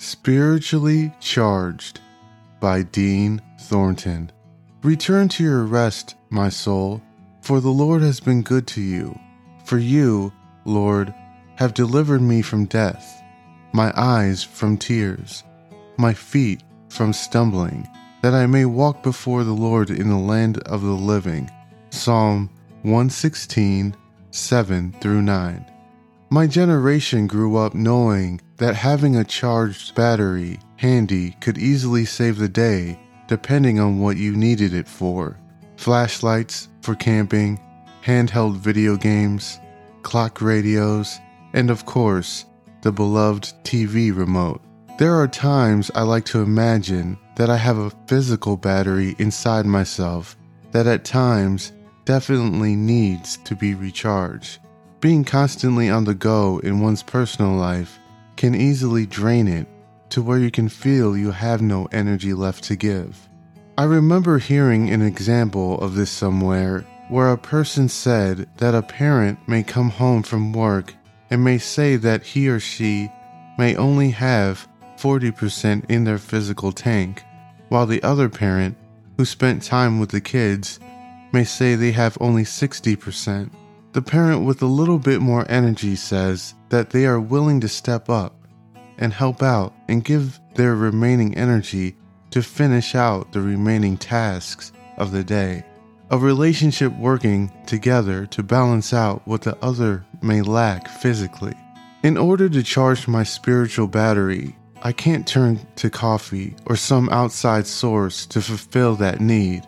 Spiritually Charged by Dean Thornton. Return to your rest, my soul, for the Lord has been good to you. For you, Lord, have delivered me from death, my eyes from tears, my feet from stumbling, that I may walk before the Lord in the land of the living. Psalm 116, 7 through 9. My generation grew up knowing that having a charged battery handy could easily save the day depending on what you needed it for. Flashlights for camping, handheld video games, clock radios, and of course, the beloved TV remote. There are times I like to imagine that I have a physical battery inside myself that at times definitely needs to be recharged. Being constantly on the go in one's personal life can easily drain it to where you can feel you have no energy left to give. I remember hearing an example of this somewhere where a person said that a parent may come home from work and may say that he or she may only have 40% in their physical tank, while the other parent, who spent time with the kids, may say they have only 60%. The parent with a little bit more energy says that they are willing to step up and help out and give their remaining energy to finish out the remaining tasks of the day. A relationship working together to balance out what the other may lack physically. In order to charge my spiritual battery, I can't turn to coffee or some outside source to fulfill that need.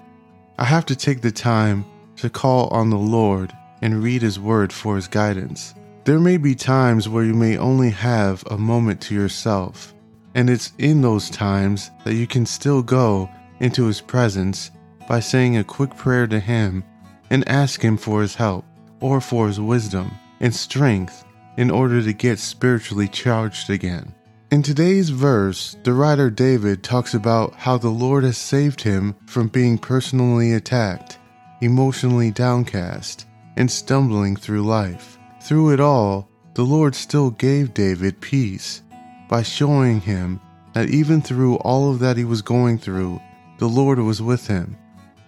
I have to take the time to call on the Lord and read His Word for His guidance. There may be times where you may only have a moment to yourself, and it's in those times that you can still go into His presence by saying a quick prayer to Him and ask Him for His help or for His wisdom and strength in order to get spiritually charged again. In today's verse, the writer David talks about how the Lord has saved him from being personally attacked, emotionally downcast, and stumbling through life. Through it all, the Lord still gave David peace by showing him that even through all of that he was going through, the Lord was with him,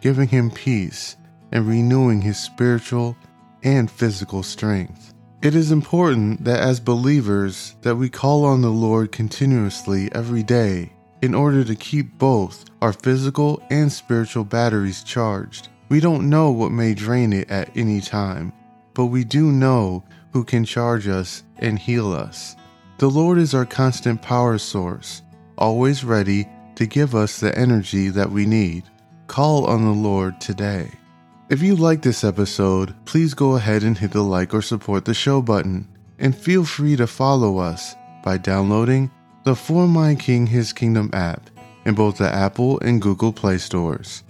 giving him peace and renewing his spiritual and physical strength. It is important that as believers that we call on the Lord continuously every day in order to keep both our physical and spiritual batteries charged. We don't know what may drain it at any time, but we do know who can charge us and heal us. The Lord is our constant power source, always ready to give us the energy that we need. Call on the Lord today. If you like this episode, please go ahead and hit the like or support the show button, and feel free to follow us by downloading the For My King His Kingdom app in both the Apple and Google Play stores.